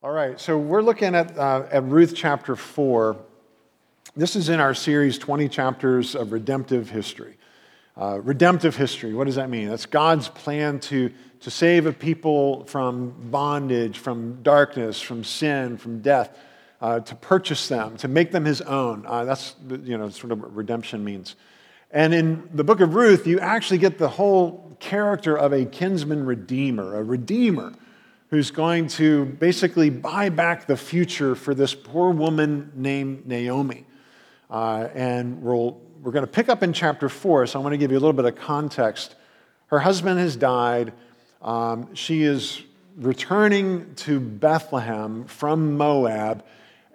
All right, so we're looking at, uh, at Ruth chapter 4. This is in our series, 20 Chapters of Redemptive History. Uh, redemptive history, what does that mean? That's God's plan to, to save a people from bondage, from darkness, from sin, from death, uh, to purchase them, to make them his own. Uh, that's you know, sort of what redemption means. And in the book of Ruth, you actually get the whole character of a kinsman redeemer, a redeemer who's going to basically buy back the future for this poor woman named Naomi. Uh, and we'll, we're going to pick up in chapter four, so I want to give you a little bit of context. Her husband has died. Um, she is returning to Bethlehem from Moab,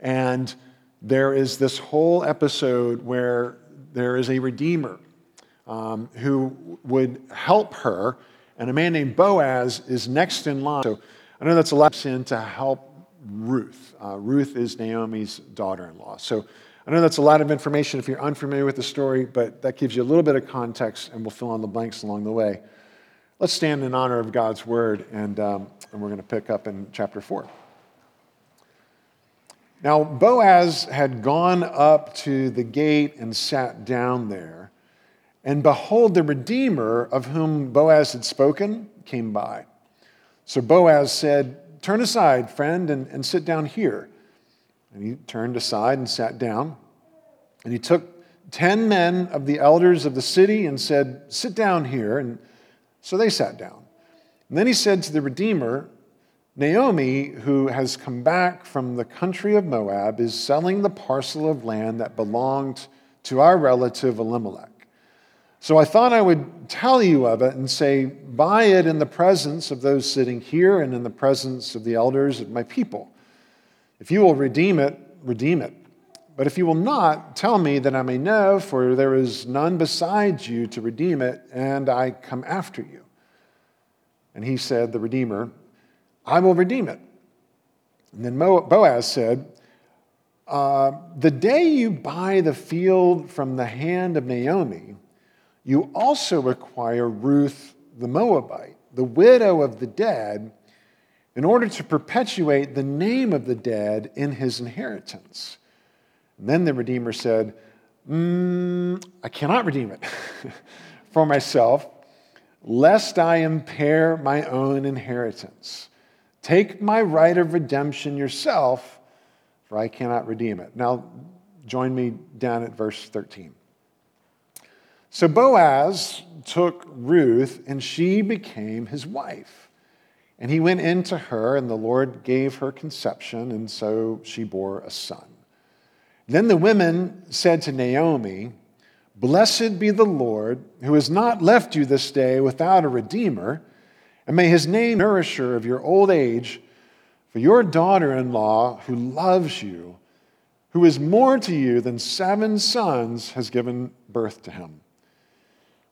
and there is this whole episode where there is a redeemer um, who would help her, and a man named Boaz is next in line. So I know that's a lot in to help Ruth. Uh, Ruth is Naomi's daughter in law. So I know that's a lot of information if you're unfamiliar with the story, but that gives you a little bit of context, and we'll fill in the blanks along the way. Let's stand in honor of God's word, and, um, and we're going to pick up in chapter 4. Now, Boaz had gone up to the gate and sat down there, and behold, the Redeemer of whom Boaz had spoken came by. So Boaz said, Turn aside, friend, and, and sit down here. And he turned aside and sat down. And he took ten men of the elders of the city and said, Sit down here. And so they sat down. And then he said to the Redeemer, Naomi, who has come back from the country of Moab, is selling the parcel of land that belonged to our relative Elimelech. So I thought I would tell you of it and say, Buy it in the presence of those sitting here and in the presence of the elders of my people. If you will redeem it, redeem it. But if you will not, tell me that I may know, for there is none besides you to redeem it, and I come after you. And he said, The Redeemer, I will redeem it. And then Boaz said, uh, The day you buy the field from the hand of Naomi, you also require Ruth the Moabite, the widow of the dead, in order to perpetuate the name of the dead in his inheritance. And then the Redeemer said, mm, I cannot redeem it for myself, lest I impair my own inheritance. Take my right of redemption yourself, for I cannot redeem it. Now, join me down at verse 13. So Boaz took Ruth, and she became his wife. And he went in to her, and the Lord gave her conception, and so she bore a son. Then the women said to Naomi, Blessed be the Lord, who has not left you this day without a redeemer, and may his name nourisher of your old age, for your daughter in law, who loves you, who is more to you than seven sons, has given birth to him.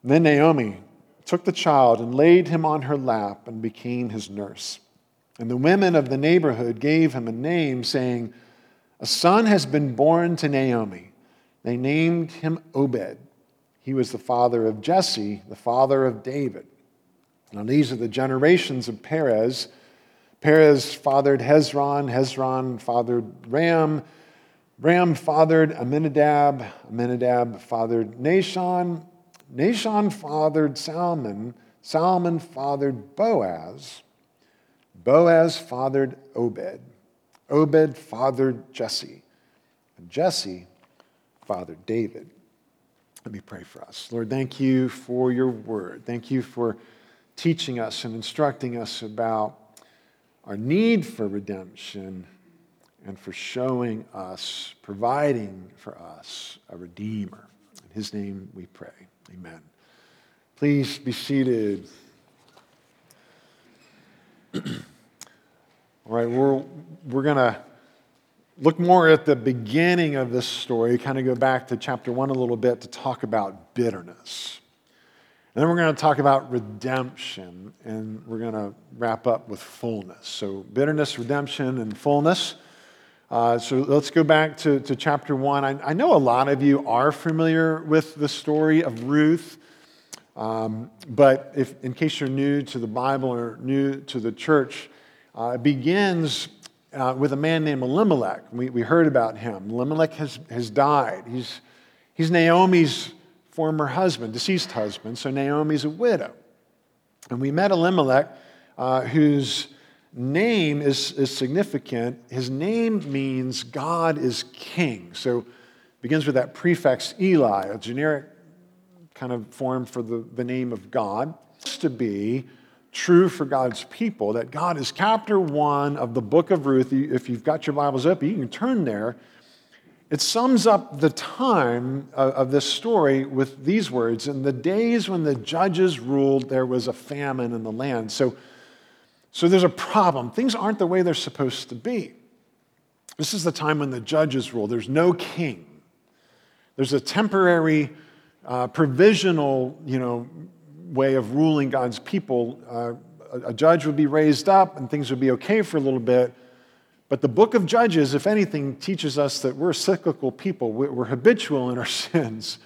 Then Naomi took the child and laid him on her lap and became his nurse. And the women of the neighborhood gave him a name, saying, A son has been born to Naomi. They named him Obed. He was the father of Jesse, the father of David. Now, these are the generations of Perez. Perez fathered Hezron, Hezron fathered Ram, Ram fathered Amminadab, Amminadab fathered Nahshon, Nahshon fathered Salmon, Salmon fathered Boaz, Boaz fathered Obed, Obed fathered Jesse, and Jesse fathered David. Let me pray for us. Lord, thank you for your word. Thank you for teaching us and instructing us about our need for redemption and for showing us, providing for us a Redeemer. In his name we pray. Amen. Please be seated. All right, we're, we're going to look more at the beginning of this story, kind of go back to chapter one a little bit to talk about bitterness. And then we're going to talk about redemption, and we're going to wrap up with fullness. So, bitterness, redemption, and fullness. Uh, so let's go back to, to chapter one. I, I, know a lot of you are familiar with the story of Ruth, um, but if, in case you're new to the Bible or new to the church, uh, it begins uh, with a man named Elimelech. We, we heard about him. Elimelech has, has died. He's, he's Naomi's former husband, deceased husband, so Naomi's a widow. And we met Elimelech, uh, whose name is, is significant. His name means God is king. So begins with that prefix Eli, a generic kind of form for the, the name of God. It's to be true for God's people that God is chapter one of the book of Ruth. If you've got your Bibles up, you can turn there. It sums up the time of, of this story with these words In the days when the judges ruled, there was a famine in the land. So, so there's a problem. Things aren't the way they're supposed to be. This is the time when the judges rule. There's no king. There's a temporary, uh, provisional, you know, way of ruling God's people. Uh, a, a judge would be raised up and things would be okay for a little bit. But the book of Judges, if anything, teaches us that we're cyclical people. We're habitual in our sins.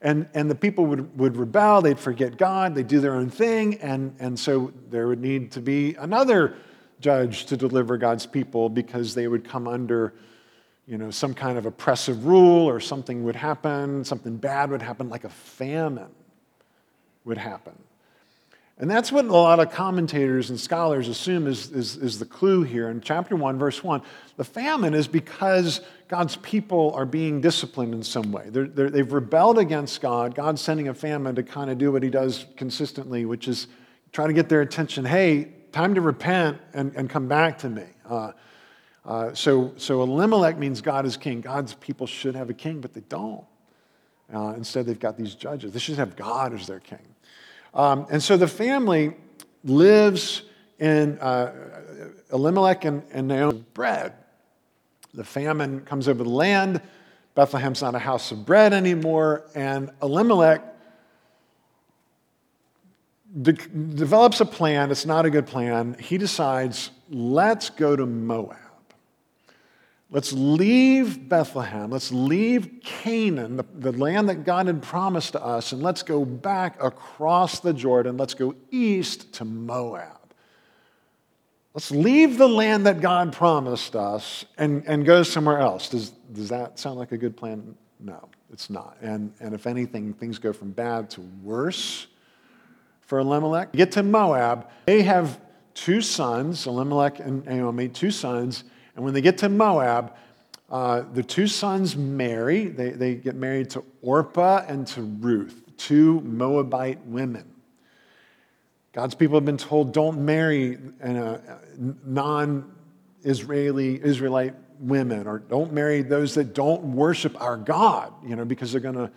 And, and the people would, would rebel, they'd forget God, they'd do their own thing, and, and so there would need to be another judge to deliver God's people because they would come under you know, some kind of oppressive rule or something would happen, something bad would happen, like a famine would happen. And that's what a lot of commentators and scholars assume is, is, is, the clue here. In chapter 1, verse 1, the famine is because God's people are being disciplined in some way. they they've rebelled against God. God's sending a famine to kind of do what he does consistently, which is try to get their attention. Hey, time to repent and, and come back to me. Uh, uh, so, so Elimelech means God is king. God's people should have a king, but they don't. Uh, instead, they've got these judges. They should have God as their king. Um, and so the family lives in uh, Elimelech and, and Naomi bread. The famine comes over the land. Bethlehem's not a house of bread anymore. And Elimelech de- develops a plan. It's not a good plan. He decides, let's go to Moab. Let's leave Bethlehem. Let's leave Canaan, the, the, land that God had promised to us, and let's go back across the Jordan. Let's go east to Moab. Let's leave the land that God promised us and, and go somewhere else. Does, does that sound like a good plan? No, it's not. And, and if anything, things go from bad to worse for Elimelech. Get to Moab. They have two sons, Elimelech and Naomi, two sons and when they get to Moab, uh, the two sons marry. They, they get married to Orpah and to Ruth, two Moabite women. God's people have been told don't marry uh, non Israeli, Israelite women, or don't marry those that don't worship our God, you know, because they're going to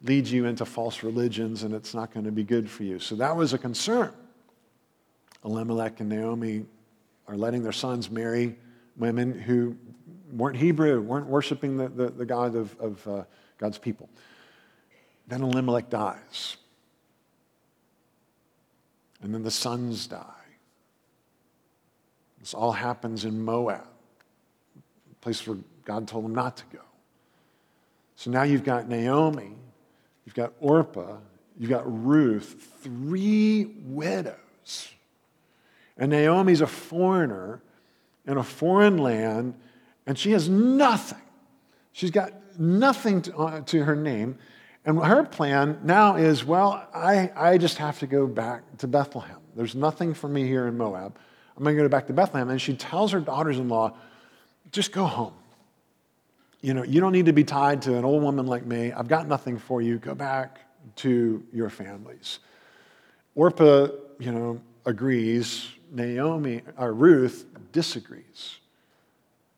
lead you into false religions and it's not going to be good for you. So that was a concern. Elimelech and Naomi are letting their sons marry women who weren't Hebrew, weren't worshiping the, the, the God of, of uh, God's people. Then Elimelech dies. And then the sons die. This all happens in Moab, a place where God told them not to go. So now you've got Naomi, you've got Orpah, you've got Ruth, three widows. And Naomi's a foreigner in a foreign land, and she has nothing. She's got nothing to, uh, to her name. And her plan now is well, I, I just have to go back to Bethlehem. There's nothing for me here in Moab. I'm going to go back to Bethlehem. And she tells her daughters in law, just go home. You know, you don't need to be tied to an old woman like me. I've got nothing for you. Go back to your families. Orpah, you know, agrees. Naomi, or Ruth, disagrees.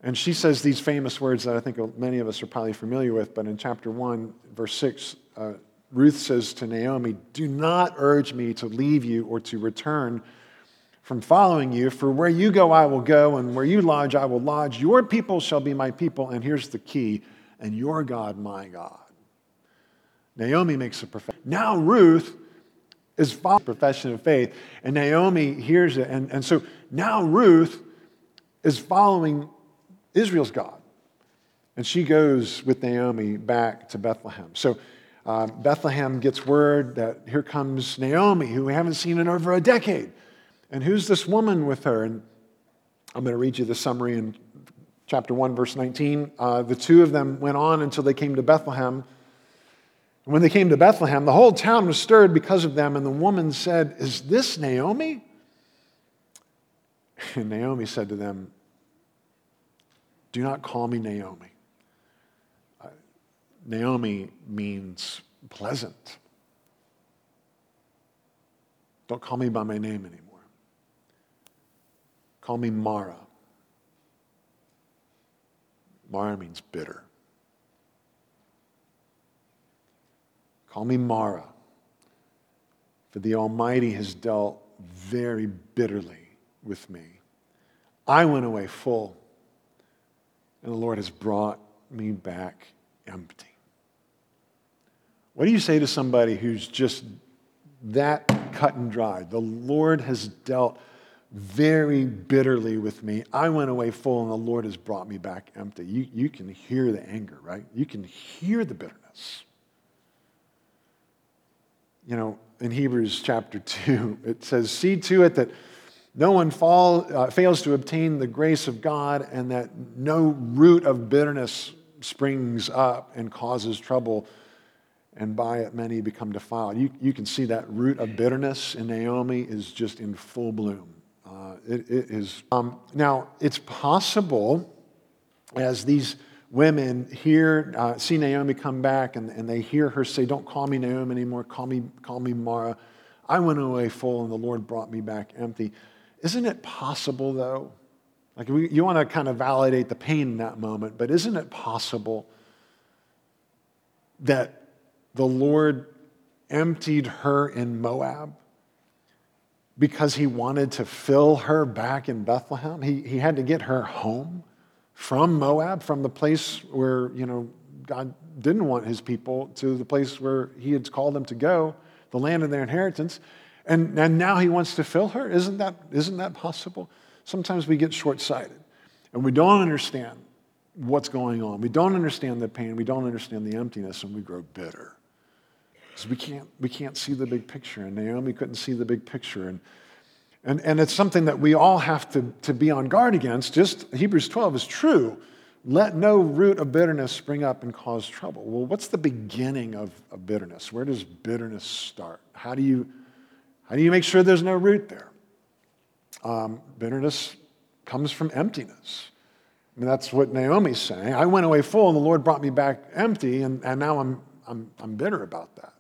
And she says these famous words that I think many of us are probably familiar with, but in chapter 1, verse 6, uh, Ruth says to Naomi, Do not urge me to leave you or to return from following you, for where you go, I will go, and where you lodge, I will lodge. Your people shall be my people, and here's the key, and your God, my God. Naomi makes a profession. Now, Ruth is following profession of faith, and Naomi hears it. And, and so now Ruth is following Israel's God. And she goes with Naomi back to Bethlehem. So uh, Bethlehem gets word that here comes Naomi, who we haven't seen in over a decade. And who's this woman with her? And I'm going to read you the summary in chapter 1, verse 19. Uh, the two of them went on until they came to Bethlehem. When they came to Bethlehem, the whole town was stirred because of them, and the woman said, Is this Naomi? And Naomi said to them, Do not call me Naomi. Uh, Naomi means pleasant. Don't call me by my name anymore. Call me Mara. Mara means bitter. Call me Mara, for the Almighty has dealt very bitterly with me. I went away full, and the Lord has brought me back empty. What do you say to somebody who's just that cut and dry? The Lord has dealt very bitterly with me. I went away full, and the Lord has brought me back empty. You, you can hear the anger, right? You can hear the bitterness. You know, in Hebrews chapter 2, it says, See to it that no one fall, uh, fails to obtain the grace of God, and that no root of bitterness springs up and causes trouble, and by it many become defiled. You, you can see that root of bitterness in Naomi is just in full bloom. Uh, it, it is. Um, now, it's possible as these women hear, uh, see Naomi come back and, and they hear her say, Don't call me Naomi anymore, call me, call me Mara. I went away full and the Lord brought me back empty. Isn't it possible, though? Like, we, you want to kind of validate the pain in that moment, but isn't it possible that the Lord emptied her in Moab? because he wanted to fill her back in Bethlehem. He, he had to get her home from Moab, from the place where, you know, God didn't want his people to the place where he had called them to go, the land of their inheritance. And, and now he wants to fill her. Isn't that, isn't that possible? Sometimes we get short sighted and we don't understand what's going on. We don't understand the pain. We don't understand the emptiness and we grow bitter. Because we can't, we can't see the big picture, and Naomi couldn't see the big picture. And, and, and it's something that we all have to, to be on guard against. Just Hebrews 12 is true. Let no root of bitterness spring up and cause trouble. Well, what's the beginning of, of bitterness? Where does bitterness start? How do you, how do you make sure there's no root there? Um, bitterness comes from emptiness. I mean, that's what Naomi's saying. I went away full, and the Lord brought me back empty, and, and now I'm, I'm, I'm bitter about that.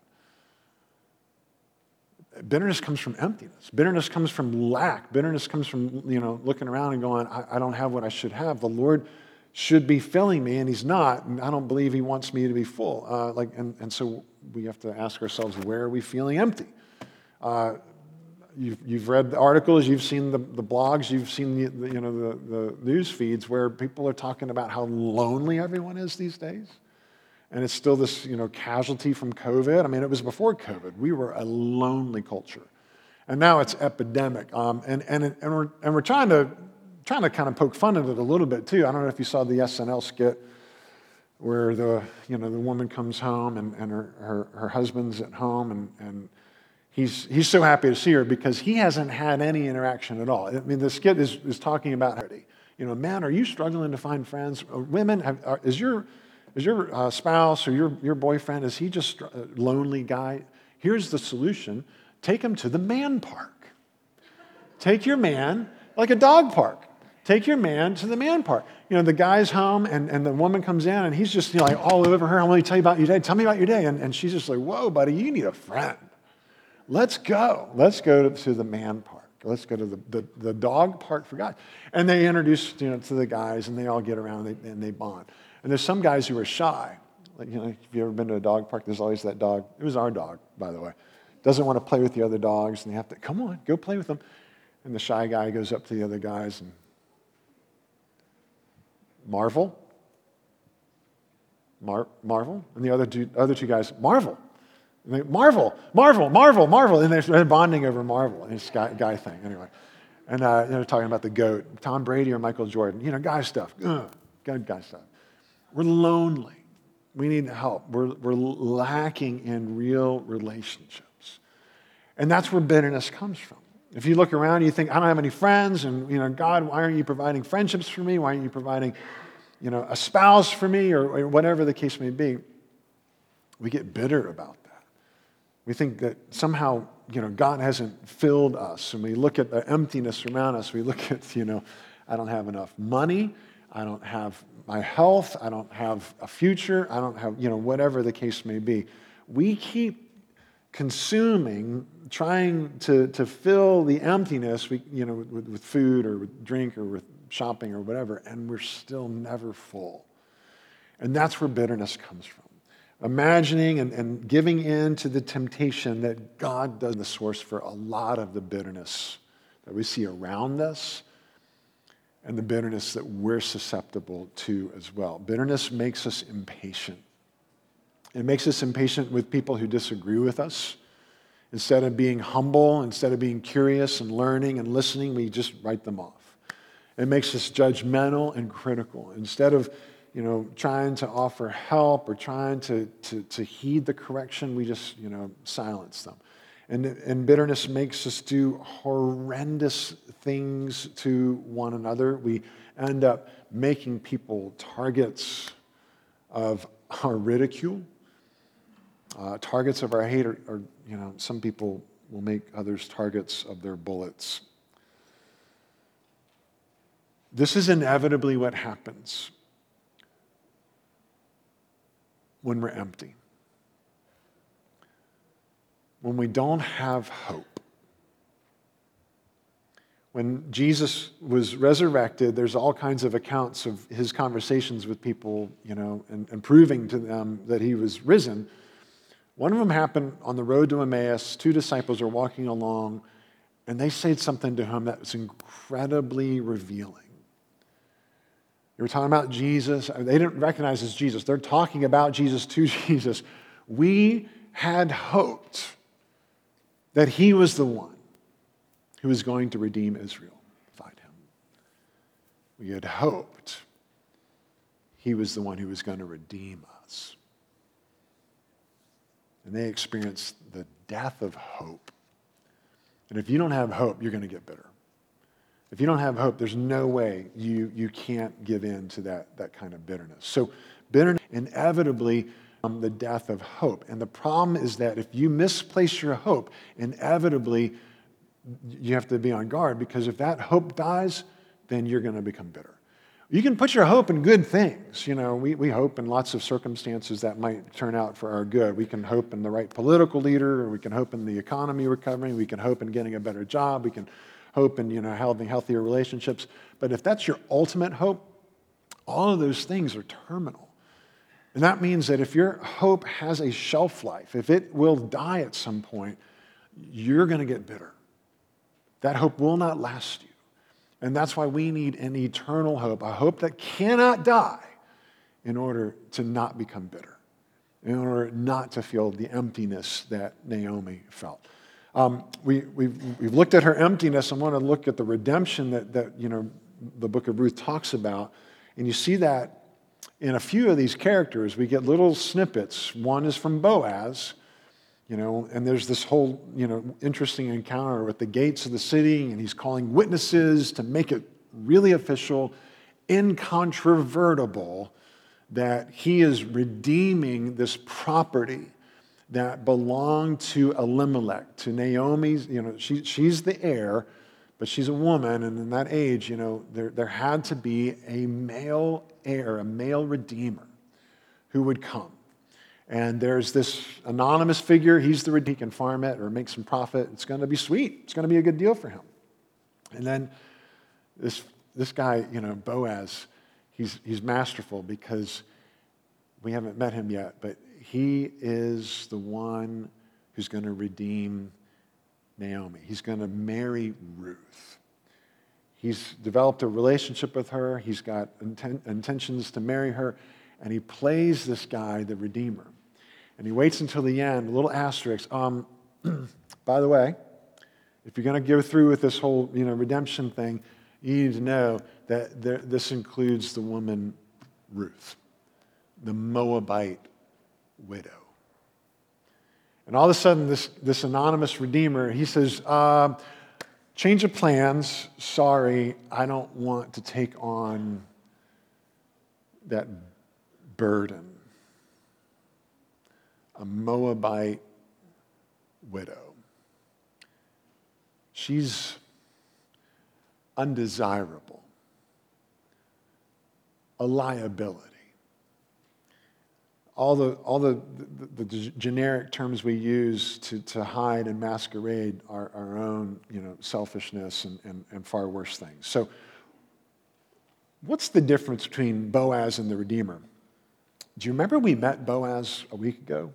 Bitterness comes from emptiness. Bitterness comes from lack. Bitterness comes from, you know, looking around and going, I, I don't have what I should have. The Lord should be filling me, and He's not. And I don't believe He wants me to be full. Uh, like, and, and so we have to ask ourselves, where are we feeling empty? Uh, you've, you've read the articles, you've seen the, the blogs, you've seen the, the, you know, the, the news feeds where people are talking about how lonely everyone is these days and it's still this you know casualty from covid. I mean it was before covid. We were a lonely culture. And now it's epidemic. Um, and, and, and, we're, and we're trying to trying to kind of poke fun at it a little bit too. I don't know if you saw the snl skit where the you know the woman comes home and, and her, her, her husband's at home and, and he's, he's so happy to see her because he hasn't had any interaction at all. I mean the skit is, is talking about you know man are you struggling to find friends? Women have, are, is your is your uh, spouse or your, your boyfriend, is he just a lonely guy? Here's the solution take him to the man park. Take your man, like a dog park. Take your man to the man park. You know, the guy's home and, and the woman comes in and he's just you know, like all over her. I want to tell you about your day. Tell me about your day. And, and she's just like, whoa, buddy, you need a friend. Let's go. Let's go to, to the man park. Let's go to the, the, the, dog park for guys. And they introduce you know, to the guys and they all get around and they, and they bond. And there's some guys who are shy. Like, you know, if you've ever been to a dog park, there's always that dog. It was our dog, by the way. Doesn't want to play with the other dogs, and they have to, come on, go play with them. And the shy guy goes up to the other guys and marvel. Mar- marvel. And the other two, other two guys, marvel. And they, marvel, marvel, marvel, marvel. And they're bonding over marvel. And it's guy, guy thing, anyway. And uh, know, talking about the GOAT, Tom Brady or Michael Jordan, you know, guy stuff. Ugh, guy stuff. We're lonely. We need help. We're, we're lacking in real relationships. And that's where bitterness comes from. If you look around, you think, I don't have any friends, and you know, God, why aren't you providing friendships for me? Why aren't you providing, you know, a spouse for me, or, or whatever the case may be? We get bitter about that. We think that somehow, you know, God hasn't filled us, and we look at the emptiness around us. We look at, you know, I don't have enough money. I don't have my health. I don't have a future. I don't have, you know, whatever the case may be. We keep consuming, trying to, to fill the emptiness, we, you know, with, with food or with drink or with shopping or whatever, and we're still never full. And that's where bitterness comes from. Imagining and, and giving in to the temptation that God does the source for a lot of the bitterness that we see around us and the bitterness that we're susceptible to as well. Bitterness makes us impatient. It makes us impatient with people who disagree with us. Instead of being humble, instead of being curious and learning and listening, we just write them off. It makes us judgmental and critical. Instead of you know, trying to offer help or trying to, to, to heed the correction, we just, you know, silence them. And, and bitterness makes us do horrendous things to one another. We end up making people targets of our ridicule, uh, targets of our hate, or, or, you know, some people will make others targets of their bullets. This is inevitably what happens when we're empty when we don't have hope. When Jesus was resurrected, there's all kinds of accounts of his conversations with people, you know, and, and proving to them that he was risen. One of them happened on the road to Emmaus. Two disciples are walking along, and they said something to him that was incredibly revealing. They were talking about Jesus. They didn't recognize as Jesus. They're talking about Jesus to Jesus. We had hoped that he was the one who was going to redeem Israel. Find him. We had hoped he was the one who was going to redeem us. And they experienced the death of hope. And if you don't have hope, you're going to get bitter. If you don't have hope, there's no way you, you can't give in to that, that kind of bitterness. So, bitterness inevitably um, the death of hope. And the problem is that if you misplace your hope, inevitably you have to be on guard because if that hope dies, then you're going to become bitter. You can put your hope in good things. You know, we, we hope in lots of circumstances that might turn out for our good. We can hope in the right political leader, we can hope in the economy recovering, we can hope in getting a better job, we can hope in, you know, having healthier relationships. But if that's your ultimate hope, all of those things are terminal. And that means that if your hope has a shelf life, if it will die at some point, you're going to get bitter. That hope will not last you. And that's why we need an eternal hope, a hope that cannot die in order to not become bitter, in order not to feel the emptiness that Naomi felt. Um, we, we've, we've looked at her emptiness. I want to look at the redemption that, that you know, the book of Ruth talks about. And you see that in a few of these characters, we get little snippets. One is from Boaz, you know, and there's this whole, you know, interesting encounter with the gates of the city, and he's calling witnesses to make it really official, incontrovertible, that he is redeeming this property that belonged to Elimelech, to Naomi's, you know, she, she's the heir, but she's a woman, and in that age, you know, there, there had to be a male heir, a male redeemer who would come. And there's this anonymous figure. He's the redeemer, he can farm it or make some profit. It's going to be sweet. It's going to be a good deal for him. And then this, this guy, you know, Boaz, he's, he's masterful because we haven't met him yet, but he is the one who's going to redeem Naomi. He's going to marry Ruth. He's developed a relationship with her. He's got inten- intentions to marry her. And he plays this guy, the Redeemer. And he waits until the end, a little asterisk. Um, by the way, if you're going to go through with this whole you know, redemption thing, you need to know that there, this includes the woman Ruth, the Moabite widow. And all of a sudden, this, this anonymous redeemer, he says, uh, Change of plans. Sorry, I don't want to take on that burden. A Moabite widow. She's undesirable, a liability all the, all the, the, the, generic terms we use to, to hide and masquerade our, our own you know, selfishness and, and, and far worse things. So, what's the difference between Boaz and the Redeemer? Do you remember we met Boaz a week ago?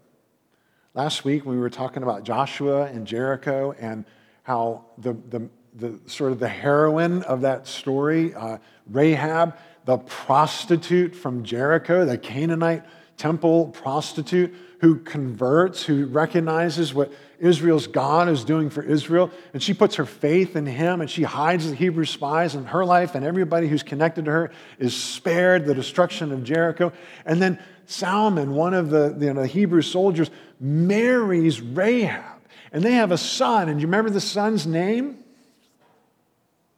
Last week we were talking about Joshua and Jericho and how the, the, the sort of the heroine of that story, uh, Rahab, the prostitute from Jericho, the Canaanite temple prostitute who converts, who recognizes what Israel's God is doing for Israel, and she puts her faith in him and she hides the Hebrew spies, in her life and everybody who's connected to her is spared the destruction of Jericho. And then Salmon, one of the you know, Hebrew soldiers, marries Rahab, and they have a son. And you remember the son's name?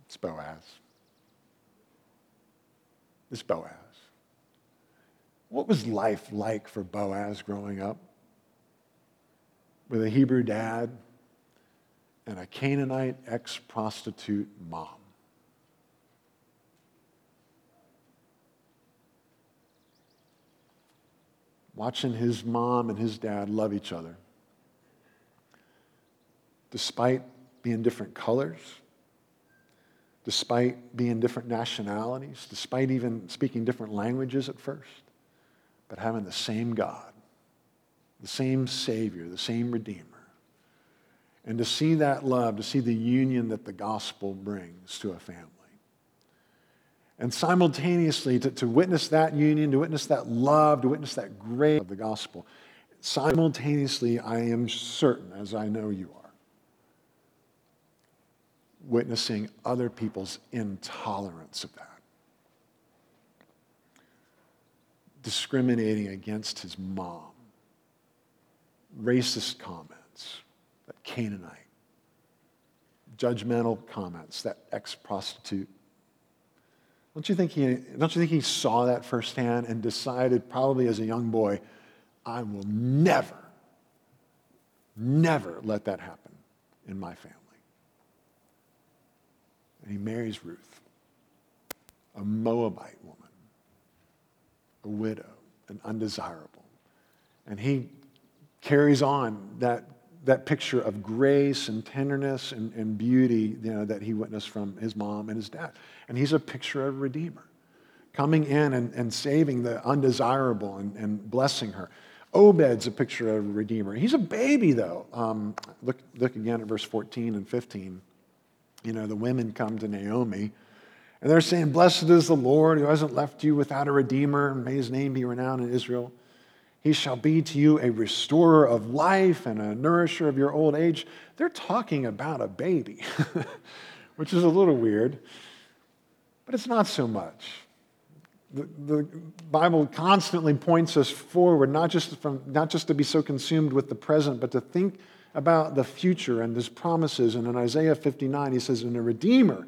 It's Boaz. It's Boaz. What was life like for Boaz growing up? With a Hebrew dad and a Canaanite ex prostitute mom. Watching his mom and his dad love each other, despite being different colors, despite being different nationalities, despite even speaking different languages at first but having the same God, the same Savior, the same Redeemer. And to see that love, to see the union that the gospel brings to a family. And simultaneously, to, to witness that union, to witness that love, to witness that grace of the gospel. Simultaneously, I am certain, as I know you are, witnessing other people's intolerance of that. Discriminating against his mom, racist comments, that Canaanite, judgmental comments, that ex prostitute. Don't you, think he, don't you think he saw that firsthand and decided, probably as a young boy, I will never, never let that happen in my family? And he marries Ruth, a Moabite woman a widow, an undesirable. And he carries on that, that picture of grace and tenderness and, and beauty you know, that he witnessed from his mom and his dad. And he's a picture of a redeemer, coming in and, and saving the undesirable and, and blessing her. Obed's a picture of a redeemer. He's a baby, though. Um, look, look again at verse 14 and 15. You know, the women come to Naomi and they're saying, Blessed is the Lord who hasn't left you without a redeemer, and may his name be renowned in Israel. He shall be to you a restorer of life and a nourisher of your old age. They're talking about a baby, which is a little weird, but it's not so much. The, the, Bible constantly points us forward, not just, from, not just to be so consumed with the present, but to think about the future and his promises. And in Isaiah 59, he says, And a redeemer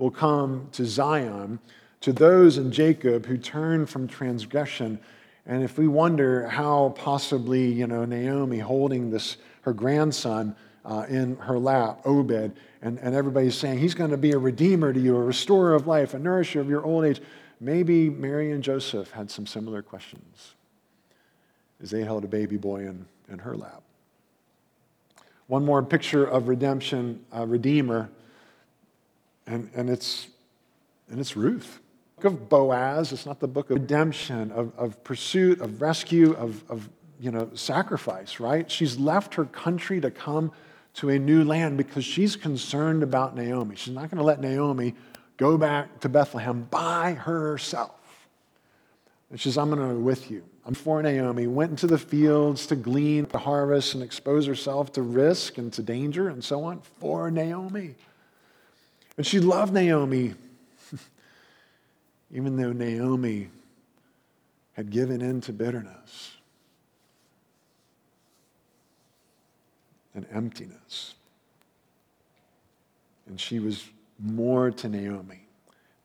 will come to Zion, to those in Jacob who turn from transgression. And if we wonder how possibly, you know, Naomi holding this, her grandson uh, in her lap, Obed, and, and everybody's saying he's going to be a redeemer to you, a restorer of life, a nourisher of your old age. Maybe Mary and Joseph had some similar questions as they held a baby boy in, in her lap. One more picture of redemption, a redeemer and, and, it's, and it's Ruth. book of Boaz, it's not the book of redemption, of, of pursuit, of rescue, of, of you know, sacrifice, right? She's left her country to come to a new land because she's concerned about Naomi. She's not going to let Naomi go back to Bethlehem by herself. And she says, I'm going to go with you. I'm for Naomi, went into the fields to glean, to harvest, and expose herself to risk and to danger and so on for Naomi. And she loved Naomi, even though Naomi had given in to bitterness and emptiness And she was more to Naomi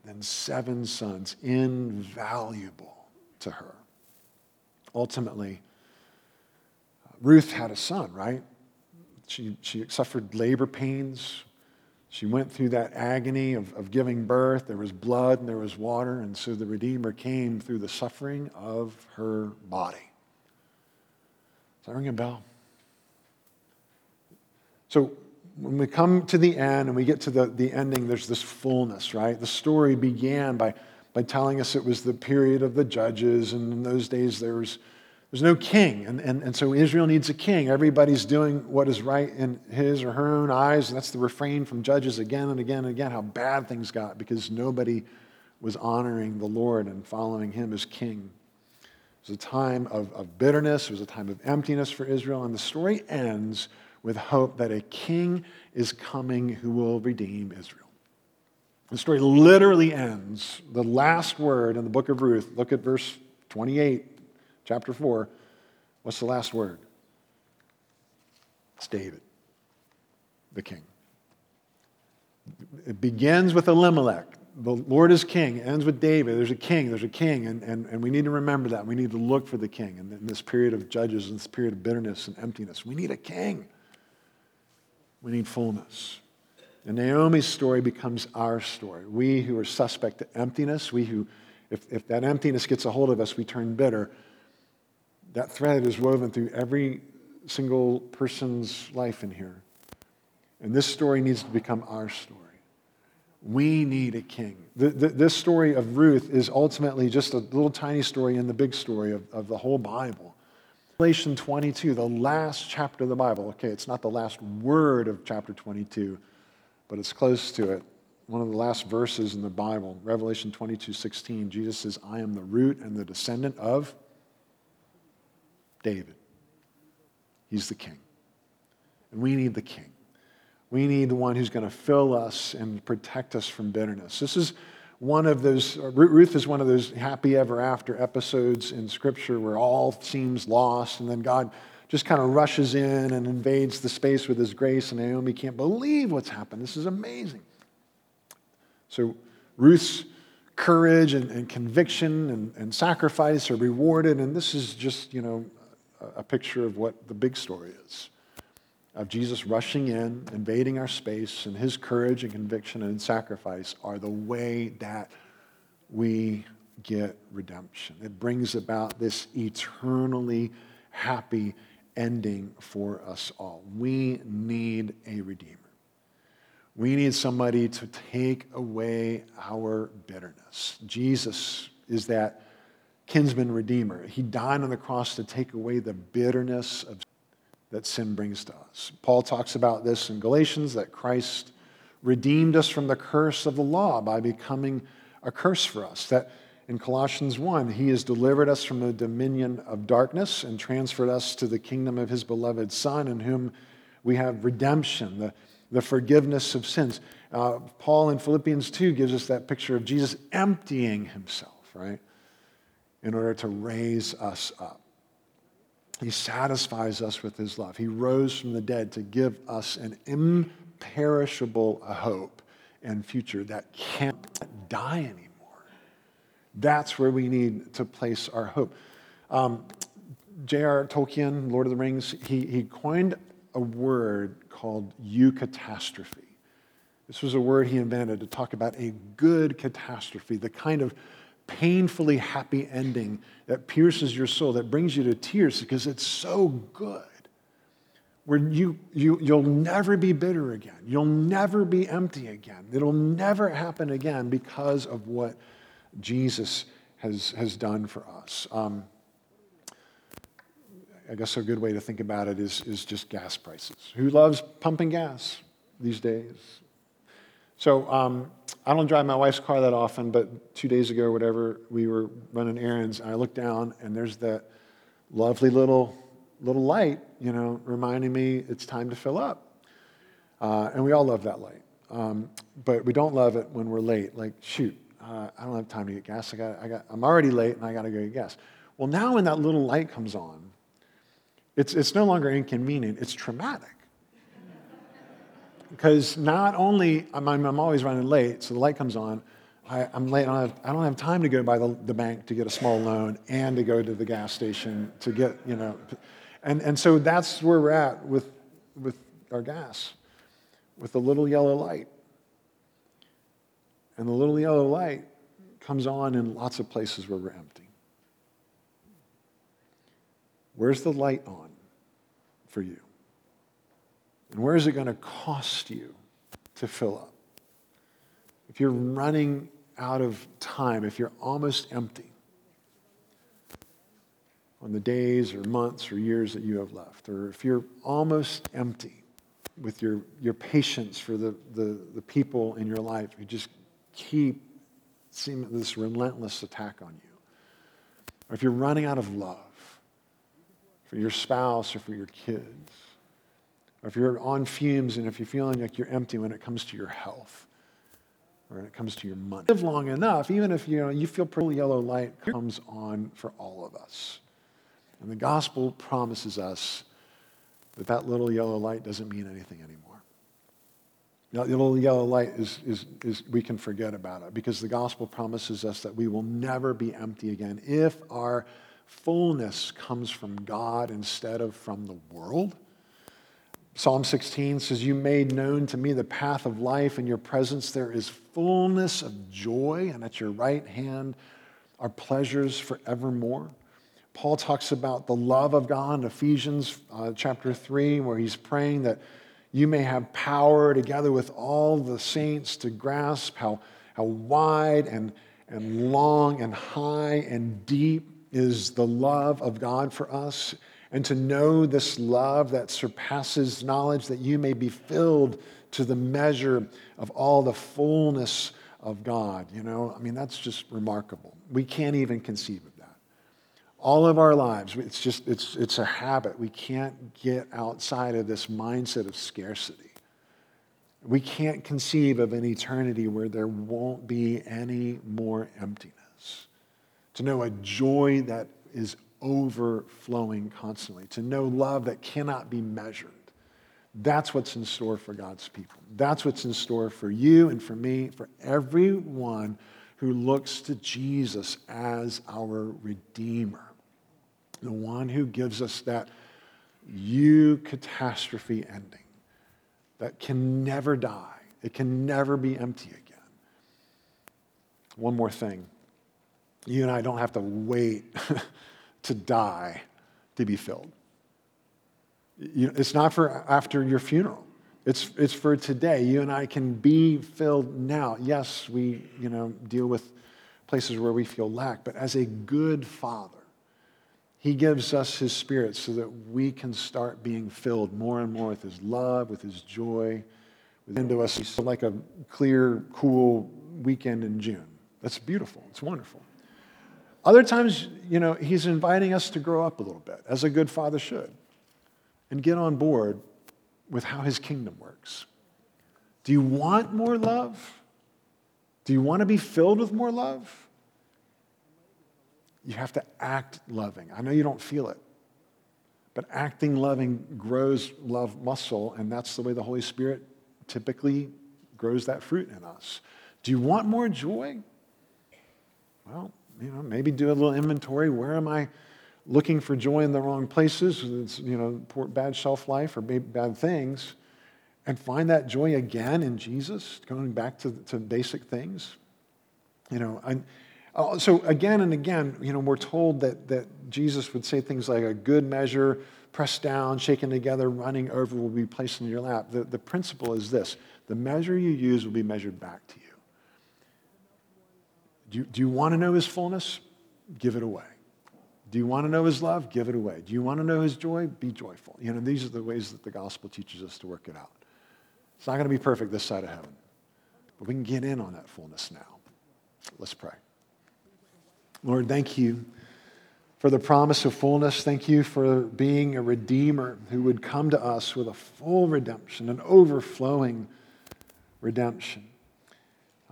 than seven sons, invaluable to her. Ultimately, Ruth had a son, right? She, she suffered labor pains. She went through that agony of, of giving birth. There was blood and there was water. And so the Redeemer came through the suffering of her body. Does that ring a bell? So when we come to the end and we get to the, the ending, there's this fullness, right? The story began by, by telling us it was the period of the judges, and in those days there was there's no king. And, and, and so Israel needs a king. Everybody's doing what is right in his or her own eyes. And that's the refrain from Judges again and again and again how bad things got because nobody was honoring the Lord and following him as king. It was a time of, of bitterness, it was a time of emptiness for Israel. And the story ends with hope that a king is coming who will redeem Israel. The story literally ends. The last word in the book of Ruth, look at verse 28 chapter 4, what's the last word? It's David, the king. It begins with Elimelech. The Lord is king. It ends with David. There's a king. There's a king. And, and, and we need to remember that. We need to look for the king. In this period of judges, in this period of bitterness and emptiness, we need a king. We need fullness. And Naomi's story becomes our story. We who are suspect to emptiness, we who, if, if that emptiness gets a hold of us, we turn bitter. That thread is woven through every single person's life in here. And this story needs to become our story. We need a king. The, the, this story of Ruth is ultimately just a little tiny story in the big story of, of the whole Bible. Revelation 22, the last chapter of the Bible. Okay, it's not the last word of chapter 22, but it's close to it. One of the last verses in the Bible, Revelation 22, 16, Jesus says, I am the root and the descendant of David. He's the king. And we need the king. We need the one who's going to fill us and protect us from bitterness. This is one of those, uh, Ruth is one of those happy ever after episodes in Scripture where all seems lost, and then God just kind of rushes in and invades the space with his grace, and Naomi can't believe what's happened. This is amazing. So, Ruth's courage and, and conviction and, and sacrifice are rewarded, and this is just, you know, a picture of what the big story is of Jesus rushing in, invading our space, and his courage and conviction and sacrifice are the way that we get redemption. It brings about this eternally happy ending for us all. We need a redeemer. We need somebody to take away our bitterness. Jesus is that kinsman redeemer. He died on the cross to take away the bitterness of that sin brings to us. Paul talks about this in Galatians that Christ redeemed us from the curse of the law by becoming a curse for us. That in Colossians 1, he has delivered us from the dominion of darkness and transferred us to the kingdom of his beloved Son, in whom we have redemption, the, the forgiveness of sins. Uh, Paul in Philippians 2 gives us that picture of Jesus emptying himself, right? In order to raise us up. He satisfies us with his love. He rose from the dead to give us an imperishable hope and future that can't die anymore. That's where we need to place our hope. Um, J.R. Tolkien, Lord of the Rings, he, he coined a word called eucatastrophe. This was a word he invented to talk about a good catastrophe, the kind of painfully happy ending that pierces your soul, that brings you to tears because it's so good. Where you, you, you'll never be bitter again. You'll never be empty again. It'll never happen again because of what Jesus has, has done for us. Um, I guess a good way to think about it is, is just gas prices. Who loves pumping gas these days? So um, I don't drive my wife's car that often, but two days ago or whatever, we were running errands, and I looked down, and there's that lovely little little light, you know, reminding me it's time to fill up. Uh, and we all love that light, um, but we don't love it when we're late. Like, shoot, uh, I don't have time to get gas. I got, I got, I'm already late, and I got to go get gas. Well, now when that little light comes on, it's, it's no longer inconvenient; it's traumatic because not only I'm, I'm always running late, so the light comes on. I, am late. I don't, have, I don't have time to go by the, the bank to get a small loan and to go to the gas station to get, you know. And, and so that's where we're at with, with our gas, with the little yellow light. And the little yellow light comes on in lots of places where we're empty. Where's the light on for you? And where is it going to cost you to fill up? If you're running out of time, if you're almost empty on the days or months or years that you have left, or if you're almost empty with your, your patience for the, the, the people in your life who just keep seeing this relentless attack on you, or if you're running out of love for your spouse or for your kids, or if you're on fumes and if you're feeling like you're empty when it comes to your health or when it comes to your money. Live long enough, even if you know you feel pretty yellow light comes on for all of us. And the gospel promises us that that little yellow light doesn't mean anything anymore. the little yellow light is, is, is we can forget about it because the gospel promises us that we will never be empty again if our fullness comes from God instead of from the world. Psalm 16 says, You made known to me the path of life. In your presence there is fullness of joy, and at your right hand are pleasures forevermore. Paul talks about the love of God in Ephesians uh, chapter 3, where he's praying that you may have power together with all the saints to grasp how, how wide and, and long and high and deep is the love of God for us and to know this love that surpasses knowledge, that you may be filled to the measure of all the fullness of God. You know, I mean, that's just remarkable. We can't even conceive of that. All of our lives, it's just, it's, it's a habit. We can't get outside of this mindset of scarcity. We can't conceive of an eternity where there won't be any more emptiness. To know a joy that is overflowing constantly, to know love that cannot be measured. That's what's in store for God's people. That's what's in store for you and for me, for everyone who looks to Jesus as our Redeemer, the one who gives us that eucatastrophe ending that can never die, it can never be empty again. One more thing. You and I don't have to wait to die to be filled. You it's not for after your funeral. It's, it's for today. You and I can be filled now. Yes, we you know, deal with places where we feel lack, but as a good father, he gives us his spirit so that we can start being filled more and more with his love, with his joy, into us. Like a clear, cool weekend in June. That's beautiful. It's wonderful. Other times, you know, he's inviting us to grow up a little bit, as a good father should, and get on board with how his kingdom works. Do you want more love? Do you want to be filled with more love? You have to act loving. I know you don't feel it, but acting loving grows love muscle, and that's the way the Holy Spirit typically grows that fruit in us. Do you want more joy? Well, you know, maybe do a little inventory. Where am I looking for joy in the wrong places? It's, you know, poor, bad shelf life or bad things. And find that joy again in Jesus, going back to, to basic things. You know, and uh, so again and again, you know, we're told that, that Jesus would say things like a good measure, pressed down, shaken together, running over will be placed in your lap. The, the principle is this the measure you use will be measured back to you. Do you, do you want to know his fullness? Give it away. Do you want to know his love? Give it away. Do you want to know his joy? Be joyful. You know, these are the ways that the gospel teaches us to work it out. It's not going to be perfect this side of heaven, but we can get in on that fullness now. Let's pray. Lord, thank you for the promise of fullness. Thank you for being a redeemer who would come to us with a full redemption, an overflowing redemption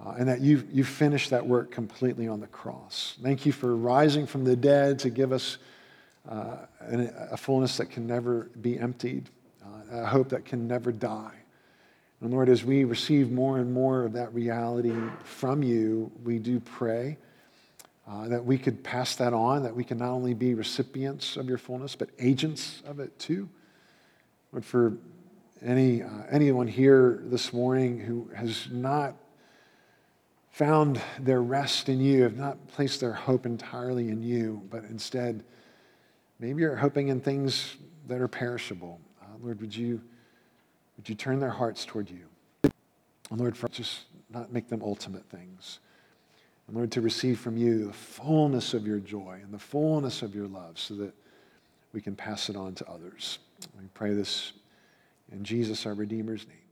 uh, and that you've, you've finished that work completely on the cross. Thank you for rising from the dead to give us uh, a fullness that can never be emptied, uh, a hope that can never die. And Lord, as we receive more and more of that reality from you, we do pray uh, that we could pass that on, that we can not only be recipients of your fullness, but agents of it too. Lord, for any, uh, anyone here this morning who has not found their rest in you, have not placed their hope entirely in you, but instead, maybe you're hoping in things that are perishable. Uh, Lord, would you, would you turn their hearts toward you? And Lord, for just not make them ultimate things. And Lord, to receive from you the fullness of your joy and the fullness of your love so that we can pass it on to others. We pray this in Jesus, our Redeemer's name.